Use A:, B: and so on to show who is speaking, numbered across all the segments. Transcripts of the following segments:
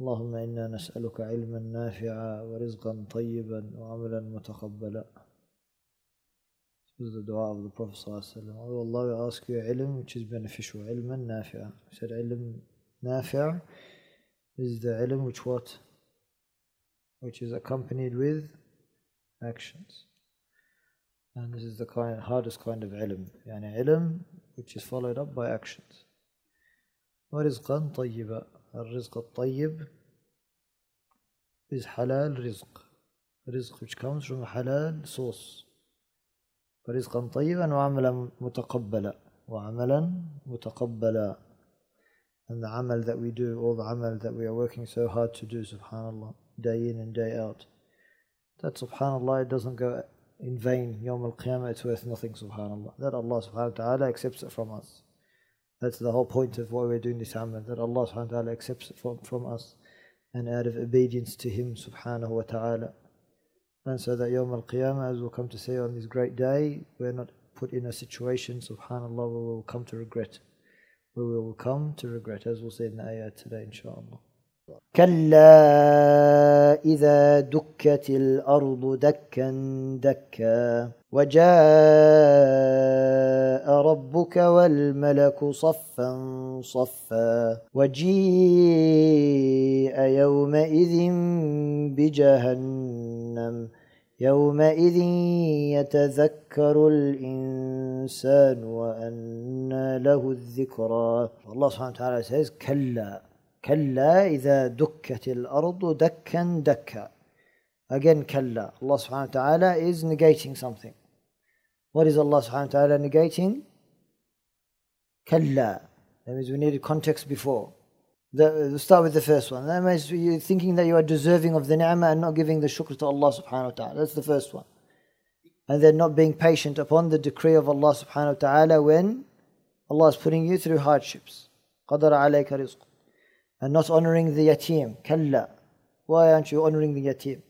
A: اللهم إنا نسألك علما نافعا ورزقا طيبا وعملا متقبلا This is the dua of the Prophet ﷺ. Oh Allah, we ask you ilm which is beneficial, ilman nafi'a. We said ilm nafi' is the ilm which what? Which is accompanied with actions. And this is the kind, hardest kind of ilm. Yani ilm which is followed up by actions. ورزقا طيبا الرزق الطيب is halal rizq. Rizq which comes from halal source. فرزقا طيبا وعملا متقبلا وعملا متقبلا and the amal that we do all the amal that we are working so hard to do subhanallah day in and day out that subhanallah it doesn't go in vain يوم القيامة it's worth nothing subhanallah that Allah subhanahu wa ta'ala accepts it from us that's the whole point of why we're doing this amal that Allah subhanahu wa ta'ala accepts it from, from us and out of obedience to him subhanahu wa ta'ala and so that Yawm al-Qiyamah, as we'll come to say on this great day, we're not put in a situation, subhanAllah, where we'll come to regret. Where we will come to regret, as we'll say in the ayat today, inshaAllah. كلا إذا دكت الأرض دكا دكا وجاء ربك والملك صفا صفا وجيء يومئذ بجهنم. يومئذ يتذكر الإنسان وأنى له الذكرى. الله سبحانه وتعالى says كلا كلا إذا دكت الأرض دكا دكا. Again كلا. subhanahu wa ta'ala is negating something. what is Allah subhanahu wa ta'ala negating كلا that means we needed context before the, we'll start with the first one. That means you're thinking that you are deserving of the ni'mah and not giving the shukr to Allah subhanahu wa ta'ala. That's the first one. And then not being patient upon the decree of Allah subhanahu wa ta'ala when Allah is putting you through hardships. قَدَرَ عَلَيْكَ رِزْقُ And not honoring the yatim. كَلَّا Why aren't you honoring the yatim?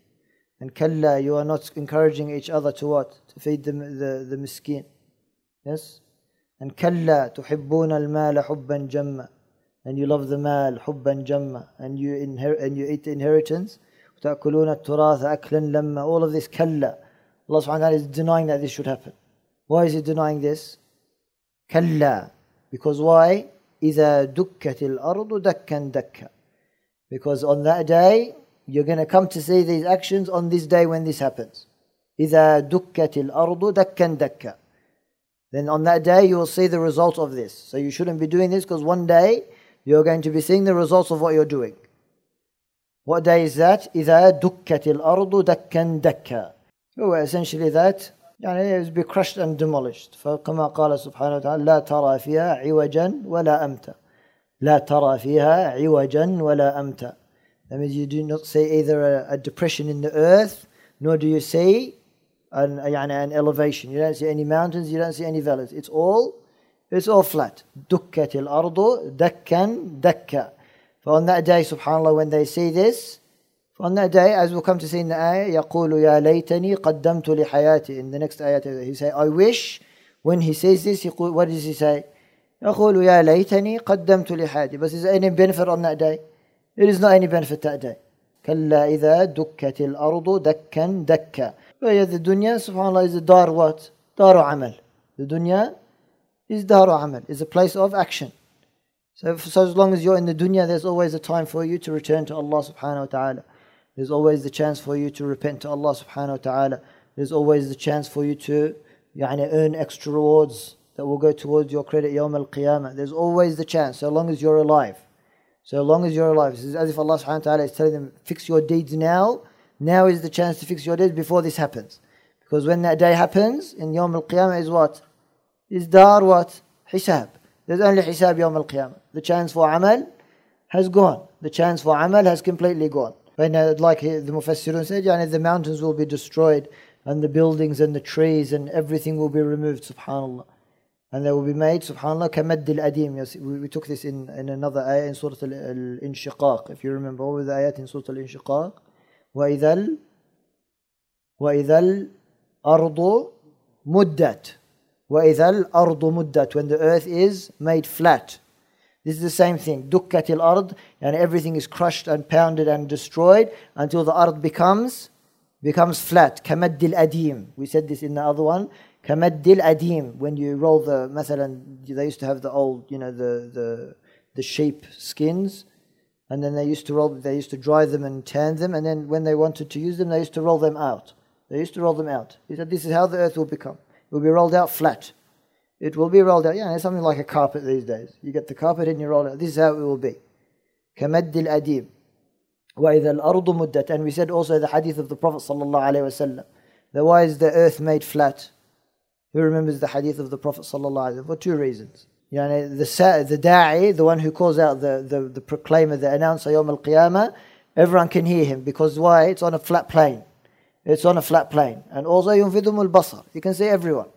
A: And kalla, you are not encouraging each other to what? To feed the, the, the miskin. Yes? And kalla, تُحِبُّونَ الْمَالَ حُبًّا جَمًّا and you love the mal حبا جما and you inherit and you eat the inheritance وتأكلون التراث أكلا لما all of this كلا Allah subhanahu wa ta'ala is denying that this should happen why is he denying this كلا because why إذا دكت الأرض دكا دكا because on that day you're going to come to see these actions on this day when this happens إذا دكت الأرض دكا دكا then on that day you will see the result of this so you shouldn't be doing this because one day you're going to be seeing the results of what you're doing. What day is that? إذا دكت الأرض دكا دكا. هو essentially that يعني it will be crushed and demolished. فكما قال سبحانه وتعالى لا ترى فيها عوجا ولا أمتا. لا ترى فيها عوجا ولا أمتا. That means you do not see either a, a depression in the earth, nor do you see an, يعني an elevation. You don't see any mountains, you don't see any valleys. It's all it's all flat. دكت الأرض دكا دكا. On that day, subhanAllah, when they see this, on that day, as we'll come to see in the ayah, يقول يا ليتني قدمت لحياتي. In the next ayah, he say, I wish, when he says this, يقول, what does he say? يقول يا ليتني قدمت لحياتي. But is there any benefit on that day? There is not any benefit that day. كلا إذا دكت الأرض دكا دكا. وهي the dunya, subhanAllah, is a dar what? دار عمل. The dunya is daru amal, is a place of action. So, so as long as you're in the dunya, there's always a time for you to return to Allah subhanahu wa ta'ala. There's always the chance for you to repent to Allah subhanahu wa ta'ala. There's always the chance for you to يعني, earn extra rewards that will go towards your credit yawm al qiyamah. There's always the chance, so long as you're alive. So long as you're alive. It's as if Allah subhanahu wa ta'ala is telling them, fix your deeds now. Now is the chance to fix your deeds before this happens. Because when that day happens, in Yawm al-Qiyamah is what? Is dar what? Hisab. There's only hisab Yawm al-Qiyamah. The chance for amal has gone. The chance for amal has completely gone. When, uh, like the Mufassirun said, yani the mountains will be destroyed and the buildings and the trees and everything will be removed, subhanAllah and they will be made subhanallah كمد الأديم yes, we, we took this in, in another ayah in Surah Al-Inshiqaq if you remember what were the ayat in Surah Al-Inshiqaq وإذا ال وإذا الأرض مدت وإذا الأرض مدت when the earth is made flat this is the same thing. Dukkat ard, and everything is crushed and pounded and destroyed until the ard becomes becomes flat. Kamaddil adim. We said this in the other one. Kamaddil adim. When you roll the, مثلا, they used to have the old, you know, the the the sheep skins, and then they used to roll. They used to dry them and tan them, and then when they wanted to use them, they used to roll them out. They used to roll them out. He said, "This is how the earth will become. It will be rolled out flat." It will be rolled out. Yeah, it's something like a carpet these days. You get the carpet and you roll it. This is how it will be. كمد الأديب وإذا الأرض مدت and we said also the hadith of the Prophet صلى الله عليه وسلم that why is the earth made flat who remembers the hadith of the Prophet صلى الله عليه وسلم for two reasons يعني the, the da'i the one who calls out the, the, the proclaimer the announcer يوم القيامة everyone can hear him because why it's on a flat plane it's on a flat plane and also ينفذهم البصر you can see everyone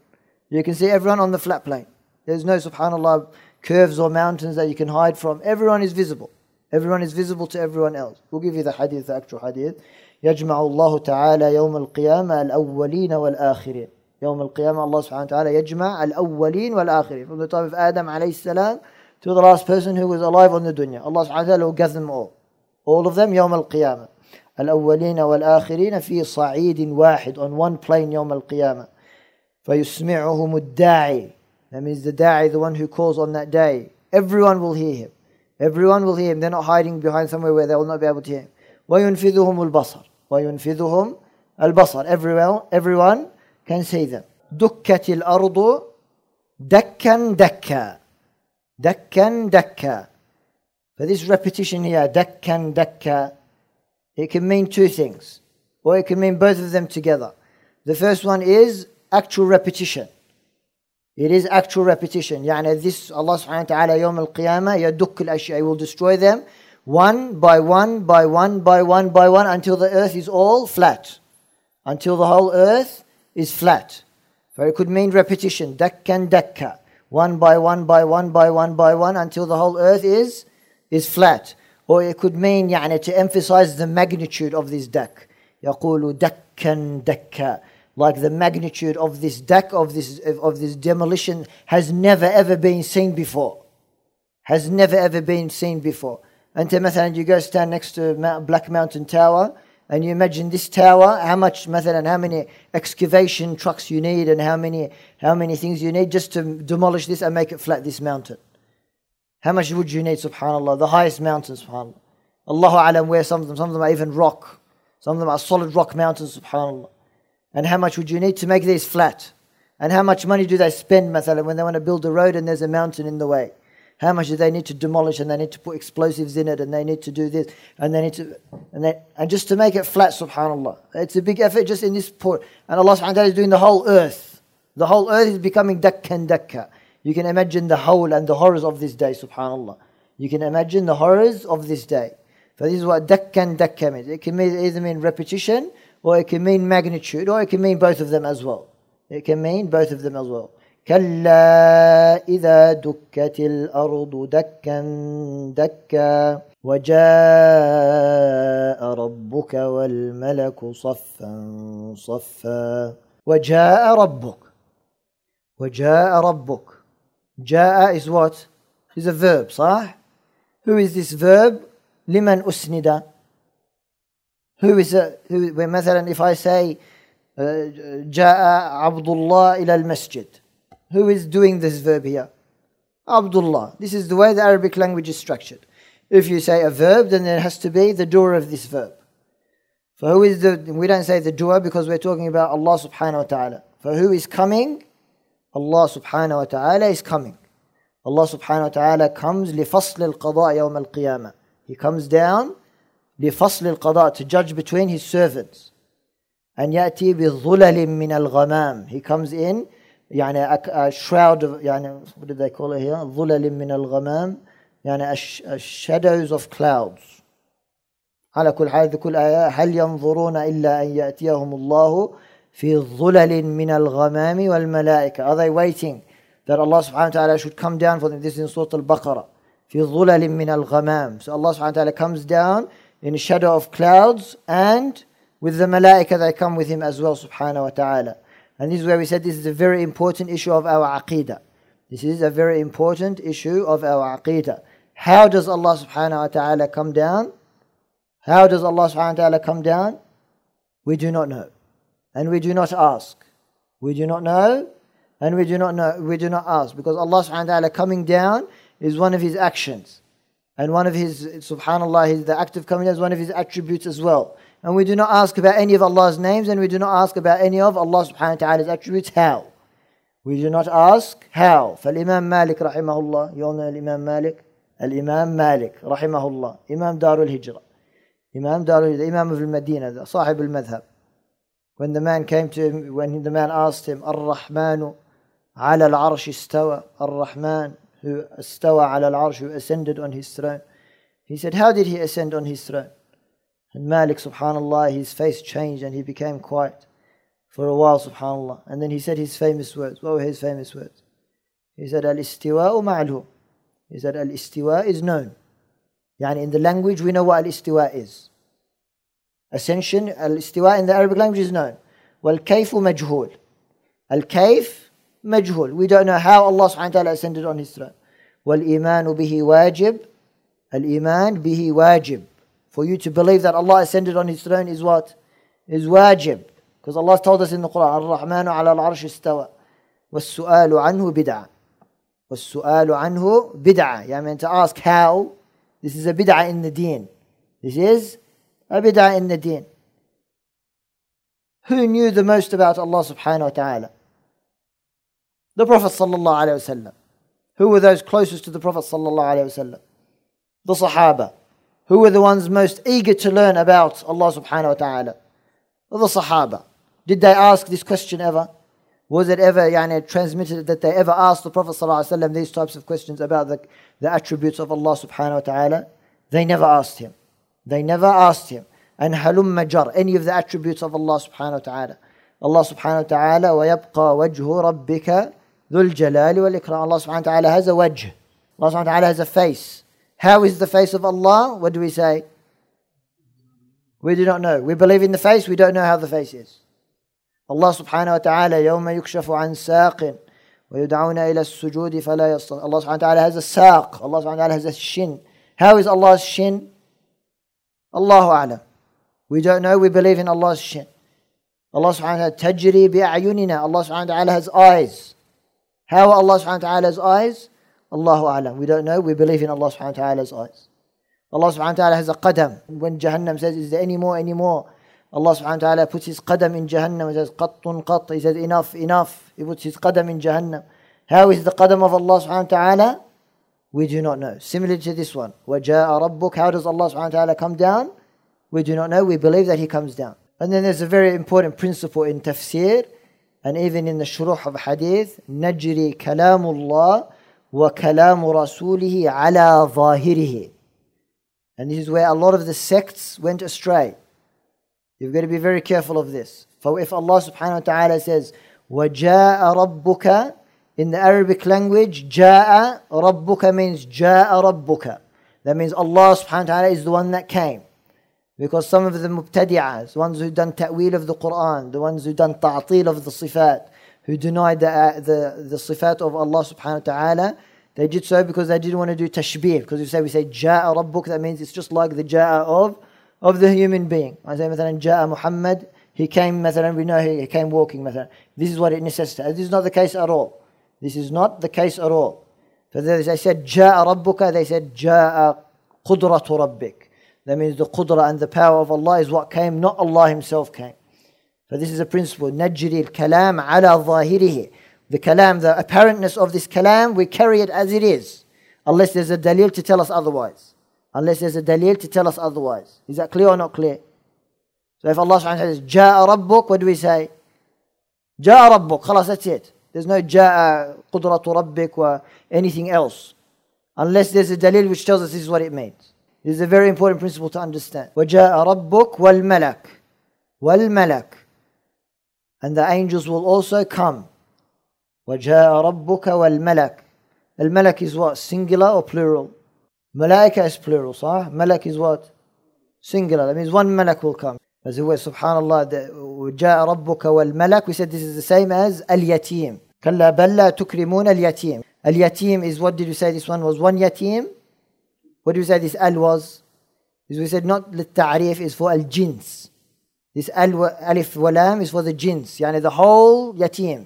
A: you can see everyone on the flat plane. There's no, subhanAllah, curves or mountains that you can hide from. Everyone is visible. Everyone is visible to everyone else. We'll give you the hadith, the actual hadith. يجمع الله تعالى يوم القيامة الأولين والآخرين يوم القيامة subhanahu wa ta'ala يجمع الأولين والآخرين from the time of Adam alayhi salam to the last person who was alive on the dunya Allah wa ta'ala will gather them all all of them يوم القيامة الأولين والآخرين في صعيد واحد on one plane يوم القيامة فَيُسْمِعُهُمُ الدَّاعِي That means the da'i, the one who calls on that day. Everyone will hear him. Everyone will hear him. They're not hiding behind somewhere where they will not be able to hear him. وَيُنْفِذُهُمُ الْبَصَرِ وَيُنْفِذُهُمْ الْبَصَرِ Everyone, everyone can say them. Dukkatil ardu dakkan dakka. Dakkan dakka. But this repetition here, dakkan dakka, it can mean two things. Or it can mean both of them together. The first one is actual repetition. It is actual repetition. يعني this Allah subhanahu wa ta'ala يوم القيامة يدك الأشياء he will destroy them one by one by one by one by one until the earth is all flat. Until the whole earth is flat. So it could mean repetition. Dakkan dakka. One by one by one by one by one until the whole earth is is flat. Or it could mean يعني to emphasize the magnitude of this dak. يقول دكا دكا like the magnitude of this deck of this of this demolition has never ever been seen before has never ever been seen before until مثلا you go stand next to Black Mountain Tower and you imagine this tower how much مثلا how many excavation trucks you need and how many how many things you need just to demolish this and make it flat this mountain how much would you need subhanallah the highest mountains subhanallah Allahu alam where some of them some of them are even rock some of them are solid rock mountains subhanallah and how much would you need to make these flat? And how much money do they spend, مثلا, when they want to build a road and there's a mountain in the way? How much do they need to demolish and they need to put explosives in it and they need to do this and they need to, and, they, and just to make it flat, subhanAllah. It's a big effort just in this port. And Allah subhanahu is doing the whole earth. The whole earth is becoming dakkan dakka. You can imagine the whole and the horrors of this day, subhanAllah. You can imagine the horrors of this day. So this is what dakkan dakka means. It can either mean repetition or it can mean magnitude, or it can mean both of them as well. It can mean both of them as well. كلا إذا دكت الأرض دكا دكا وجاء ربك والملك صفا صفا وجاء ربك وجاء ربك جاء is what? is a verb صح? Who is this verb? لمن أسند who is a, who, مثلا if I say جاء عبد الله إلى المسجد who is doing this verb here Abdullah this is the way the Arabic language is structured if you say a verb then there has to be the doer of this verb for who is the we don't say the doer because we're talking about Allah subhanahu wa ta'ala for who is coming Allah subhanahu wa ta'ala is coming Allah subhanahu wa ta'ala comes لفصل القضاء يوم القيامة he comes down لفصل القضاء to judge between his servants and يأتي بظلل من الغمام he comes in يعني shroud يعني what did they call it here ظلل من الغمام يعني shadows of clouds على كل حال كل آية هل ينظرون إلا أن يأتيهم الله في ظلل من الغمام والملائكة Are they waiting that Allah subhanahu wa ta'ala should come down for them This is in Surah Al-Baqarah في ظلل من الغمام So Allah subhanahu wa ta'ala comes down in a shadow of clouds and with the malaika that come with him as well subhanahu wa ta'ala And this is where we said this is a very important issue of our aqidah This is a very important issue of our aqidah How does Allah subhanahu wa ta'ala come down? How does Allah subhanahu wa ta'ala come down? We do not know. And we do not ask. We do not know and we do not know we do not ask. Because Allah subhanahu wa ta'ala coming down is one of his actions. And one of his subhanallah, his, the act of coming down is one of his attributes as well. And we do not ask about any of Allah's names and we do not ask about any of Allah subhanahu wa ta'ala's attributes. How? We do not ask how. فالإمام مالك رحمه الله, you all know Imam Malik? الإمام مالك رحمه الله إمام دار الهجرة إمام دار الهجرة إمام في المدينة صاحب المذهب when the man came to him when the man asked him الرحمن على العرش استوى الرحمن who استوى على العرش who ascended on his throne he said how did he ascend on his throne And Malik, subhanAllah, his face changed and he became quiet for a while, subhanAllah. And then he said his famous words. What were his famous words? He said, Al istiwa ma'lum. He said, Al istiwa is known. Yani in the language, we know what Al istiwa is. Ascension, Al istiwa in the Arabic language is known. Wal kayfu majhul. Al kayf majhul. We don't know how Allah subhanahu wa ta'ala ascended on his throne. Wal imanu bihi wajib. Al iman bihi wajib. For you to believe that Allah ascended on his throne is what? Is wajib. Because Allah told us in the Quran, Ar-Rahmanu ala al-arsh istawa. وَالسُّؤَالُ عَنْهُ بِدْعَةٌ والسؤال عنه بدعة يعني to ask how this is a bid'ah in the deen this is a bid'ah in the deen who knew the most about Allah subhanahu wa ta'ala the Prophet sallallahu alayhi wasallam who were those closest to the Prophet sallallahu alayhi wasallam the Sahaba who were the ones most eager to learn about Allah subhanahu wa ta'ala the Sahaba did they ask this question ever was it ever yani, transmitted that they ever asked the Prophet ﷺ these types of questions about the, the attributes of Allah subhanahu wa ta'ala? They never asked him. They never asked him. And halum majar, any of the attributes of Allah subhanahu wa ta'ala. Allah subhanahu wa ta'ala, وَيَبْقَى وَجْهُ رَبِّكَ ذُو الْجَلَالِ وَالْإِكْرَامِ Allah subhanahu wa ta'ala has a wajh. Allah subhanahu wa ta'ala has a face. How is the face of Allah? What do we say? We do not know. We believe in the face, we don't know how the face is. Allah subhanahu wa ta'ala يوم يكشف عن ساق ويدعون إلى السجود فلا يستطيع Allah subhanahu wa ta'ala has a saq Allah subhanahu wa ta'ala has a shin How is Allah's shin? Allahu a'lam We don't know, we believe in Allah's shin Allah subhanahu wa ta'ala تجري بأعيننا Allah subhanahu wa ta'ala has eyes How Allah subhanahu wa ta'ala has eyes? Allahu a'lam We don't know, we believe in Allah subhanahu wa ta'ala's eyes Allah subhanahu wa ta'ala has a qadam When Jahannam says, is there any more, any more? Allah subhanahu wa ta'ala puts his qadam in Jahannam. He says, qattun qatt. He says, enough, enough. He puts his qadam in Jahannam. How is the qadam of Allah subhanahu wa ta'ala? We do not know. Similar to this one. وَجَاءَ رَبُّكَ How does Allah subhanahu wa ta'ala come down? We do not know. We believe that He comes down. And then there's a very important principle in tafsir and even in the shuruh of hadith. نجري كلام الله وكلام رسوله على ظاهره. And this is where a lot of the sects went astray. You've got to be very careful of this. For if Allah subhanahu wa ta'ala says, وَجَاءَ رَبُّكَ In the Arabic language, جَاءَ رَبُّكَ means جَاءَ رَبُّكَ That means Allah subhanahu wa ta'ala is the one that came. Because some of the mubtadi'as, the ones who done ta'wil of the Quran, the ones who done ta'til of the sifat, who denied the, uh, the, the sifat of Allah subhanahu wa ta'ala, they did so because they didn't want to do tashbih. Because we say we say ja'a rabbuk, that means it's just like the ja'a of of the human being. I say مثلا جاء Muhammad, he came مثلا we know he came walking مثلا. This is what it necessitates. This is not the case at all. This is not the case at all. So they said جاء ربك, they said جاء قدرة ربك. That means the qudra and the power of Allah is what came, not Allah Himself came. So this is a principle. نجري الكلام على ظاهره. The kalam, the apparentness of this kalam, we carry it as it is. Unless there's a dalil to tell us otherwise unless there's a dalil to tell us otherwise. Is that clear or not clear? So if Allah subhanahu wa ta'ala says, Ja'a Rabbuk, what do we say? Ja'a Rabbuk, khalas, that's it. There's no Ja'a Qudratu Rabbik or anything else. Unless there's a dalil which tells us this is what it means. This is a very important principle to understand. وَجَاءَ رَبُّكَ وَالْمَلَكُ وَالْمَلَكُ And the angels will also come. وَجَاءَ رَبُّكَ وَالْمَلَكُ Al-Malak is what? Singular or plural? Malaika is plural, صح? Malak is what? Singular. That means one malak will come. As it was, subhanallah, وَجَاءَ رَبُّكَ وَالْمَلَكُ We said this is the same as al-yatim. كَلَّا بَلَّا لَا تُكْرِمُونَ الْيَتِيمِ Al-yatim is, what did you say this one was? One yatim? What did you say this al was? As we said, not the ta'rif is for al-jins. This al, alif walam is for the jins, yani the whole yatim.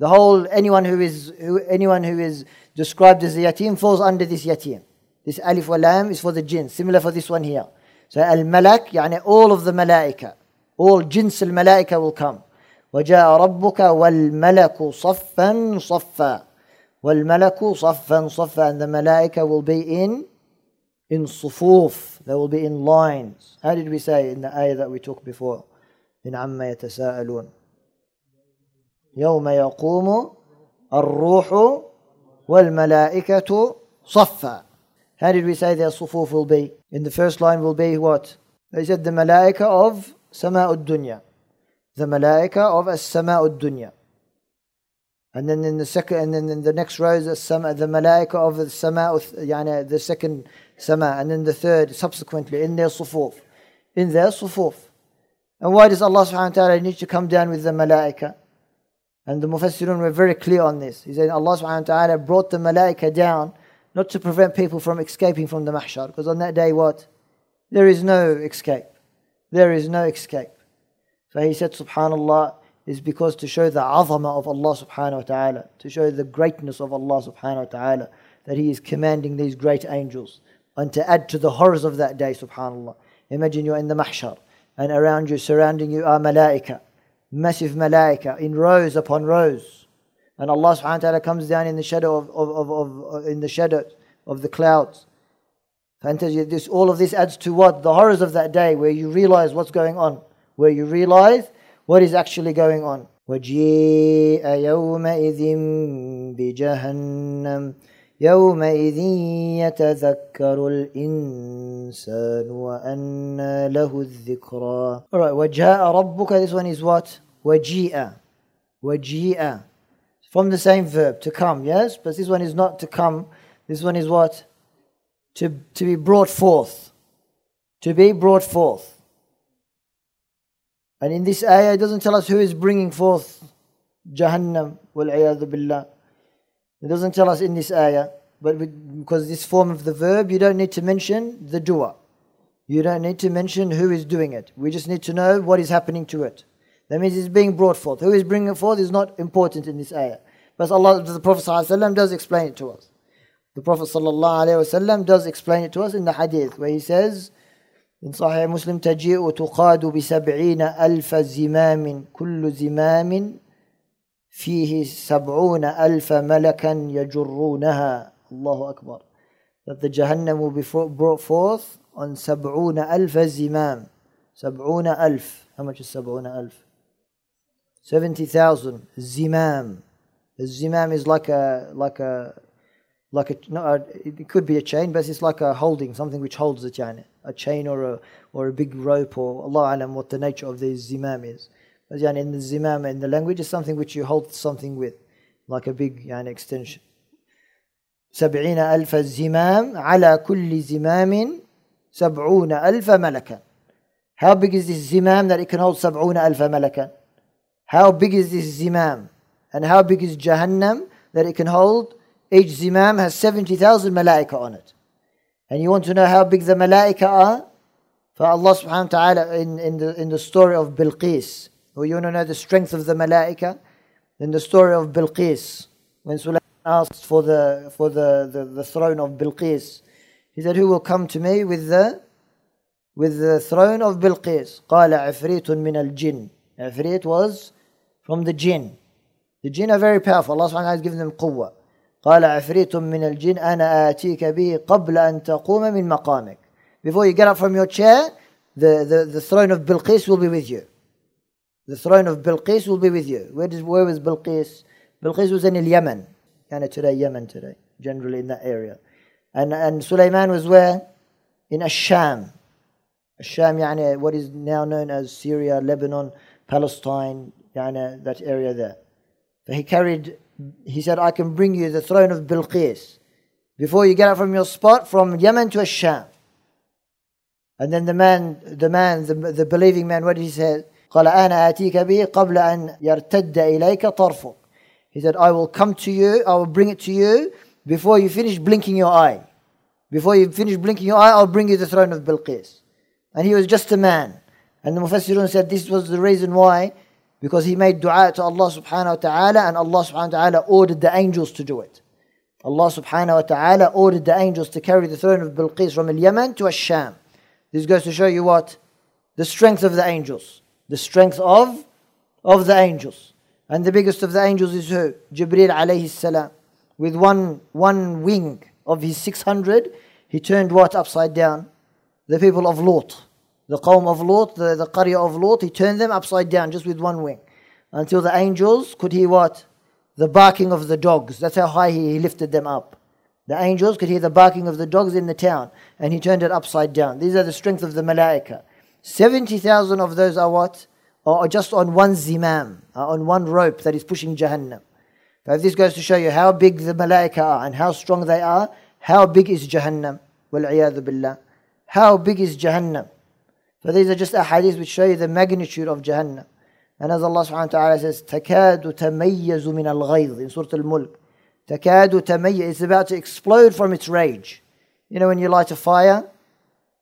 A: The whole, anyone who is, who, anyone who is described as a yatim falls under this yatim. This alif walam is for the jins, similar for this one here. So al-malak, yani all of the malaika, all jins al-malaika will come. وجاء ربك والملك صفا صفا والملك صفا صفا and the malaika will be in in صفوف they will be in lines how did we say in the ayah that we took before in عما يتساءلون يوم يقوم الروح والملائكة صفا How did we say their صفوف will be? In the first line will be what? They said the malaika of سماء الدنيا The malaika of السماء الدنيا And then in the second, and then in the next row is the, sama, the malaika of the sama, yani the second sama, and then the third subsequently in their sufuf, in their sufuf. And why does Allah subhanahu wa ta'ala need to come down with the malaika? And the Mufassirun were very clear on this. He said Allah subhanahu wa ta'ala brought the malaika down not to prevent people from escaping from the mahshar. Because on that day, what? There is no escape. There is no escape. So he said, Subhanallah, is because to show the azama of Allah subhanahu wa ta'ala, to show the greatness of Allah subhanahu wa ta'ala, that He is commanding these great angels And to add to the horrors of that day, subhanallah. Imagine you're in the mahshar, and around you, surrounding you are malaika massive malaika in rows upon rows. And Allah subhanahu wa ta'ala comes down in the shadow of, of, of, of in the shadow of the clouds. This, all of this adds to what? The horrors of that day where you realize what's going on. Where you realize what is actually going on. وجيء يومئذ بجهنم يومئذ يتذكر الإنسان وأنى له الذكرى Alright, وجاء ربك This one is what? وجيء وجيء From the same verb, to come, yes? But this one is not to come. This one is what? To, to be brought forth. To be brought forth. And in this ayah, it doesn't tell us who is bringing forth Jahannam, wal billah. It doesn't tell us in this ayah, but because this form of the verb, you don't need to mention the dua. You don't need to mention who is doing it. We just need to know what is happening to it. That means it's being brought forth. Who is bringing it forth is not important in this ayah. But Allah, the Prophet ﷺ does explain it to us. The Prophet ﷺ does explain it to us in the hadith where he says, in Sahih Muslim, تجيء تقاد بسبعين ألف زمام كل زمام فيه سبعون ألف ملكا يجرونها الله أكبر that the Jahannam will be brought forth on سبعون ألف زمام سبعون ألف how much is سبعون ألف 70,000 zimam the zimam is like a like a like a no, it could be a chain but it's like a holding something which holds the chain a chain or a or a big rope or Allah alam what the nature of the zimam is يعني in the zimam in the language is something which you hold something with like a big يعني extension سبعين ألف زمام على كل زمام سبعون ألف ملكا How big is this zimam that it can hold سبعون ألف ملكا How big is this zimam and how big is Jahannam that it can hold each zimam has 70,000 malaika on it and you want to know how big the malaika are for Allah subhanahu wa ta'ala in, in, the, in the story of Bilqis or you want to know the strength of the malaika? In the story of Bilqis, when Sulaiman asked for the for the, the, the throne of Bilqis, he said, Who will come to me with the with the throne of Bilqis? قال عفريت من الجن. Ifrit was from the jinn. The jinn are very powerful. Allah subhanahu wa ta'ala has given them قوة. قال عفريت من الجن أنا آتيك به قبل أن تقوم من مقامك. Before you get up from your chair, the, the, the throne of Bilqis will be with you. The throne of Bilqis will be with you. Where, does, where was Bilqis? Bilqis was in Yemen. Kind of today, Yemen today, generally in that area. And, and Sulaiman was where? in Asham. Asham, يعني what is now known as Syria, Lebanon, Palestine, يعني that area there. So he carried, he said, I can bring you the throne of Bilqis before you get up from your spot from Yemen to Asham. And then the man, the man, the, the believing man, what did he say? قال أنا آتيك به قبل أن يرتد إليك طرفك. He said, I will come to you, I will bring it to you before you finish blinking your eye. Before you finish blinking your eye, I'll bring you the throne of Bilqis. And he was just a man. And the Mufassirun said this was the reason why, because he made dua to Allah subhanahu wa ta'ala and Allah subhanahu wa ta'ala ordered the angels to do it. Allah subhanahu wa ta'ala ordered the angels to carry the throne of Bilqis from Yemen to Asham. This goes to show you what? The strength of the angels. The strength of, of the angels. And the biggest of the angels is who? Jibreel alayhi salam. With one, one wing of his 600, he turned what upside down? The people of Lot. The Qawm of Lot, the, the of Lot, he turned them upside down just with one wing. Until the angels could hear what? The barking of the dogs. That's how high he, he lifted them up. The angels could hear the barking of the dogs in the town, and he turned it upside down. These are the strength of the malaika. 70,000 of those are what? Are just on one zimam, are on one rope that is pushing Jahannam. So if this goes to show you how big the malaika are and how strong they are, how big is Jahannam? Wal billah. How big is Jahannam? So these are just ahadith which show you the magnitude of Jahannam. And as Allah subhanahu wa ta'ala says, تَكَادُ تَمَيَّزُ مِنَ الْغَيْظِ in Surah Al-Mulk. Takadu tamayya is about to explode from its rage. You know when you light a fire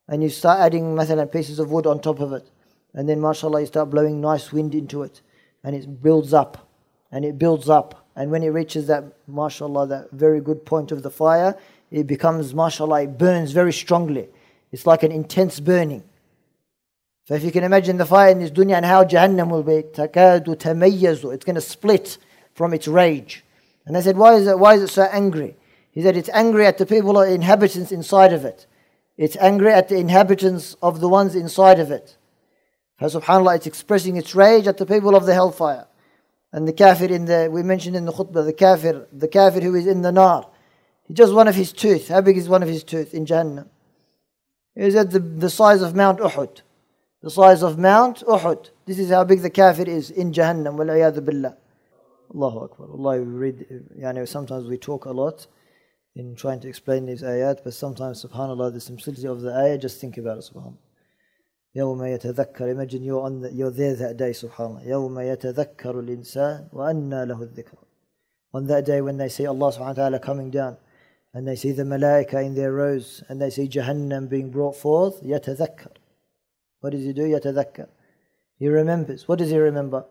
A: and you start adding مثلا, pieces of wood on top of it. And then mashallah you start blowing nice wind into it. And it builds up. And it builds up. And when it reaches that mashallah, that very good point of the fire, it becomes mashallah, it burns very strongly. It's like an intense burning. So if you can imagine the fire in this dunya and how Jahannam will be, takadu tamayyazu, it's going to split from its rage. And they said, why is it, why is it so angry? He said, it's angry at the people or inhabitants inside of it. It's angry at the inhabitants of the ones inside of it. So subhanAllah, it's expressing its rage at the people of the hellfire. And the kafir in the, we mentioned in the khutbah, the kafir, the kafir who is in the nar. He just one of his tooth. How big is one of his tooth in Jannah? Is at the, the size of Mount Uhud. The size of Mount Uhud. This is how big the kafir is in Jahannam. Wal billah. Allahu Akbar. Allah, we read, yani sometimes we talk a lot in trying to explain these ayat, but sometimes, subhanAllah, the simplicity of the ayat, just think about it, subhanAllah. يوم يتذكر imagine you're, on the, you're there that day subhanallah يوم يتذكر الإنسان وأنى له الذكر on that day when they see Allah subhanahu wa ta'ala coming down and they see the malaika in their rows and they see Jahannam being brought forth يتذكر what does he do يتذكر he remembers what does he remember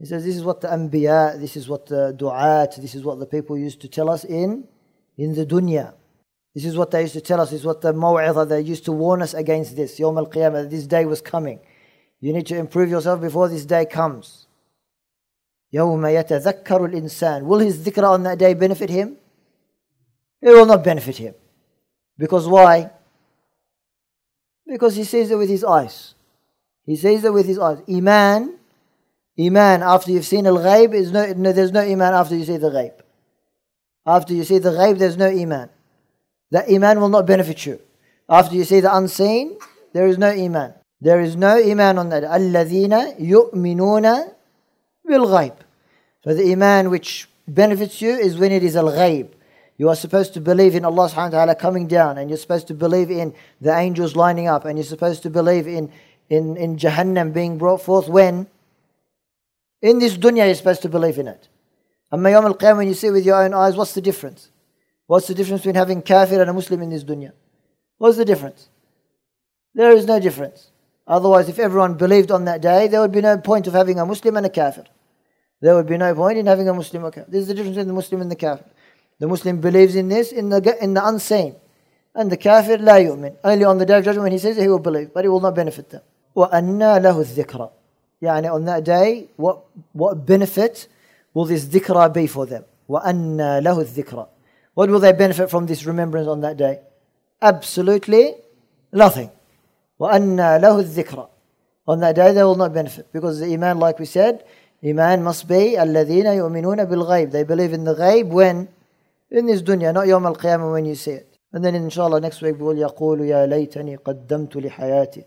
A: he says this is what the anbiya, this is what the du'at, this is what the people used to tell us in, in the dunya. This is what they used to tell us, this is what the maw'idha, they used to warn us against this. Yawm al-qiyamah, this day was coming. You need to improve yourself before this day comes. يوم يتذكر الإنسان Will his dhikr on that day benefit him? It will not benefit him. Because why? Because he sees it with his eyes. He sees it with his eyes. Iman Iman after you've seen al ghaib is no, no, there's no iman after you see the ghaib. After you see the ghaib, there's no iman. That iman will not benefit you. After you see the unseen, there is no iman. There is no iman on that. Alladhina yu'minuna bil ghaib. So the iman which benefits you is when it is al ghaib. You are supposed to believe in Allah subhanahu wa ta'ala coming down, and you're supposed to believe in the angels lining up, and you're supposed to believe in, in, in Jahannam being brought forth when? In this dunya, you're supposed to believe in it. And Yawm al Qiyamah, when you see it with your own eyes, what's the difference? What's the difference between having kafir and a Muslim in this dunya? What's the difference? There is no difference. Otherwise, if everyone believed on that day, there would be no point of having a Muslim and a kafir. There would be no point in having a Muslim or kafir. This is the difference between the Muslim and the kafir. The Muslim believes in this in the, in the unseen. And the kafir, la yu'min. Only on the day of judgment when he says it, he will believe, but it will not benefit them. وَأَنَّا لَهُ الذِّكْرَ يعني on that day, what, what benefit will this dhikra be for them? وَأَنَّا لَهُ الذِّكْرَ What will they benefit from this remembrance on that day? Absolutely nothing. وَأَنَّا لَهُ الذِّكْرَ On that day they will not benefit because the iman, like we said, iman must be الَّذِينَ يُؤْمِنُونَ بِالْغَيْبِ They believe in the ghaib when? In this dunya, not يوم القيامة when you see it. And then inshallah next week we will يقول يا ليتني قدمت لحياتي.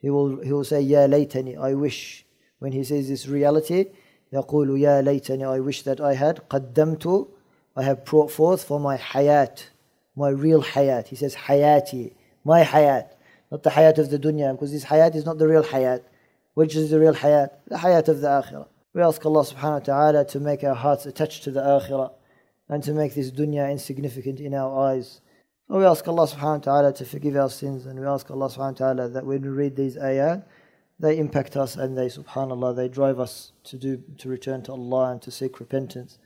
A: He will, he will say يا ليتني, I wish. When he says this reality, يقول يا ليتني, I wish that I had قدمت, I have brought forth for my hayat, my real hayat. He says hayati, my hayat. Not the hayat of the dunya, because this hayat is not the real hayat. Which is the real hayat? The hayat of the akhirah. We ask Allah subhanahu wa ta'ala to make our hearts attached to the akhirah and to make this dunya insignificant in our eyes. And we ask Allah subhanahu wa ta'ala to forgive our sins and we ask Allah subhanahu wa ta'ala that when we read these ayat, they impact us and they subhanallah they drive us to do to return to Allah and to seek repentance.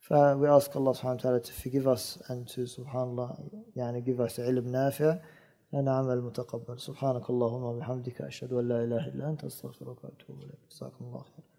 A: So we ask Allah subhanahu wa ta'ala to forgive us and to subhanallah يعني give us ilm nafi' and amal mutaqabbal. سبحانك اللهم وبحمدك أشهد أن لا إله إلا أنت أستغفرك وأتوب إليك. جزاكم الله خير.